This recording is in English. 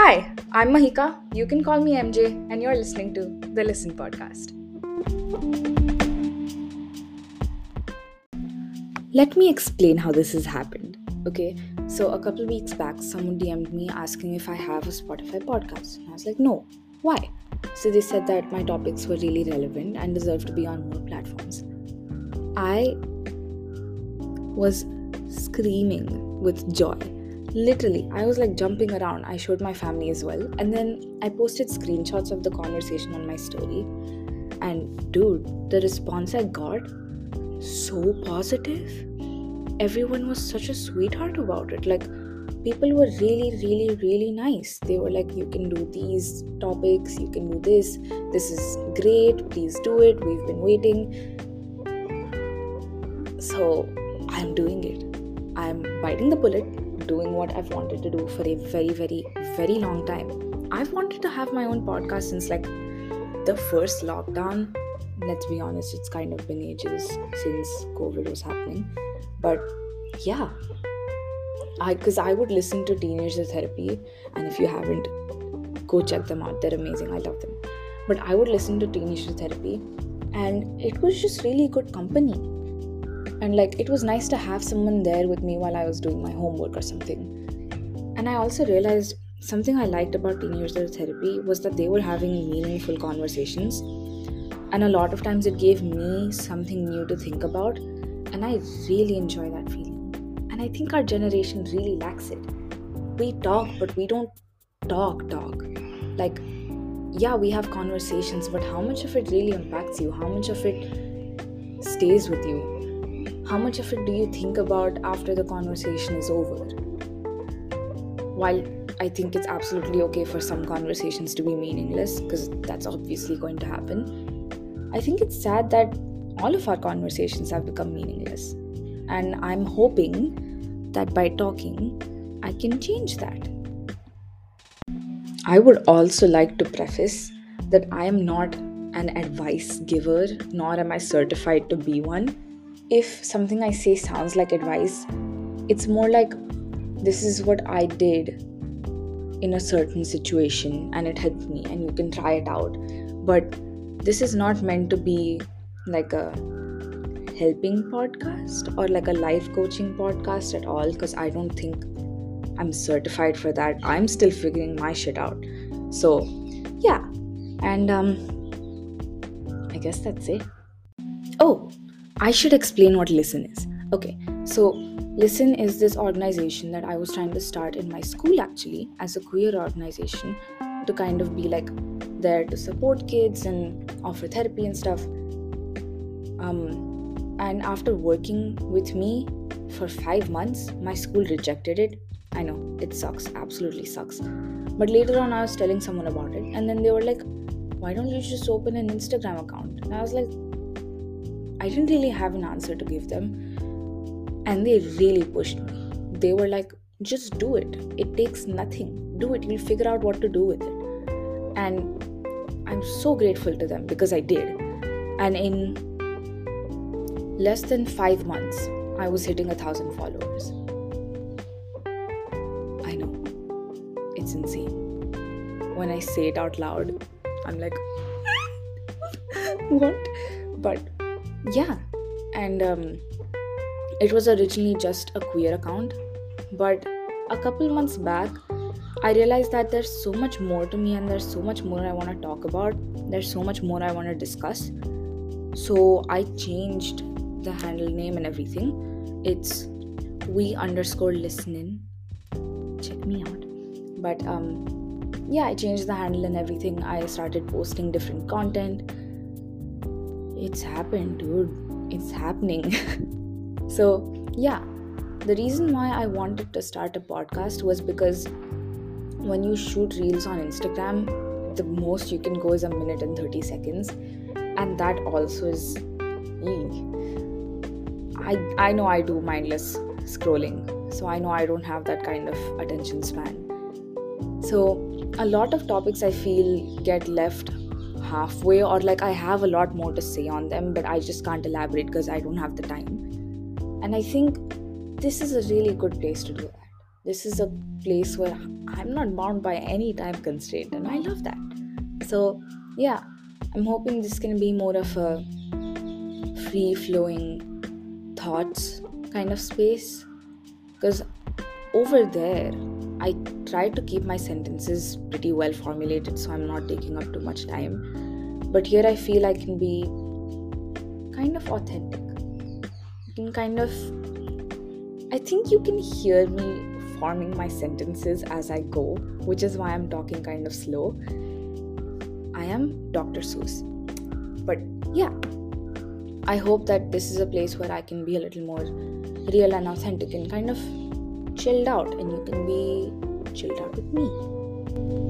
Hi, I'm Mahika. You can call me MJ, and you're listening to the Listen Podcast. Let me explain how this has happened. Okay, so a couple weeks back, someone DM'd me asking if I have a Spotify podcast. And I was like, no. Why? So they said that my topics were really relevant and deserve to be on more platforms. I was screaming with joy literally i was like jumping around. I showed my family as well. And then i posted screenshots of the conversation on my story. And dude the response i got so positive. Everyone was such a sweetheart about it. Like people were really really really nice. They were like you can do these topics. You can do this. This is great. Please do it. We've been waiting. So i'm doing it. I'm biting the bullet doing what I've wanted to do for a very, very, very long time. I've wanted to have my own podcast since like the first lockdown. Let's be honest, it's kind of been ages since COVID was happening. But yeah, I because I would listen to Teenager Therapy, and if you haven't, go check them out. They're amazing. I love them. But I would listen to Teenager Therapy, and it was just really good company and like it was nice to have someone there with me while I was doing my homework or something. And I also realized something I liked about teenager therapy was that they were having meaningful conversations. And a lot of times it gave me something new to think about. And I really enjoy that feeling. And I think our generation really lacks it. We talk, but we don't talk, talk. Like, yeah, we have conversations, but how much of it really impacts you? How much of it stays with you? How much of it do you think about after the conversation is over? While I think it's absolutely okay for some conversations to be meaningless, because that's obviously going to happen, I think it's sad that all of our conversations have become meaningless. And I'm hoping that by talking, I can change that. I would also like to preface that I am not an advice giver, nor am I certified to be one if something I say sounds like advice, it's more like this is what I did in a certain situation and it helped me, and you can try it out. But this is not meant to be like a helping podcast or like a life coaching podcast at all because I don't think I'm certified for that. I'm still figuring my shit out. So, yeah. And um I guess that's it. Oh, I should explain what Listen is. Okay, so Listen is this organization that I was trying to start in my school actually as a queer organization to kind of be like there to support kids and offer therapy and stuff. Um, and after working with me for five months, my school rejected it. I know it sucks, absolutely sucks. But later on, I was telling someone about it, and then they were like, Why don't you just open an Instagram account? And I was like, I didn't really have an answer to give them. And they really pushed me. They were like, just do it. It takes nothing. Do it. You'll figure out what to do with it. And I'm so grateful to them because I did. And in less than five months, I was hitting a thousand followers. I know. It's insane. When I say it out loud, I'm like, what? But yeah. And um, it was originally just a queer account. But a couple months back i realized that there's so much more to me and there's so much more i want to talk about. There's so much more i want to discuss. So i changed the handle name and everything. It's we underscore listening. Check me out. But um yeah i changed the handle and everything. I started posting different content it's happened, dude. It's happening. so, yeah, the reason why I wanted to start a podcast was because when you shoot reels on Instagram, the most you can go is a minute and 30 seconds, and that also is. I, I know I do mindless scrolling, so I know I don't have that kind of attention span. So, a lot of topics I feel get left halfway or like I have a lot more to say on them, but I just can't elaborate because I don't have the time. And I think this is a really good place to do that. this is a place where I'm not bound by any time constraint, and I love that. So, yeah, I'm hoping this can be more of a free flowing thoughts kind of space because over there I try to keep my sentences pretty well formulated so I'm not taking up too much time. But here I feel I can be kind of authentic. You can kind of. I think you can hear me forming my sentences as I go, which is why I'm talking kind of slow. I am Dr. Seuss. But yeah, I hope that this is a place where I can be a little more real and authentic and kind of chilled out and you can be chilled out with me.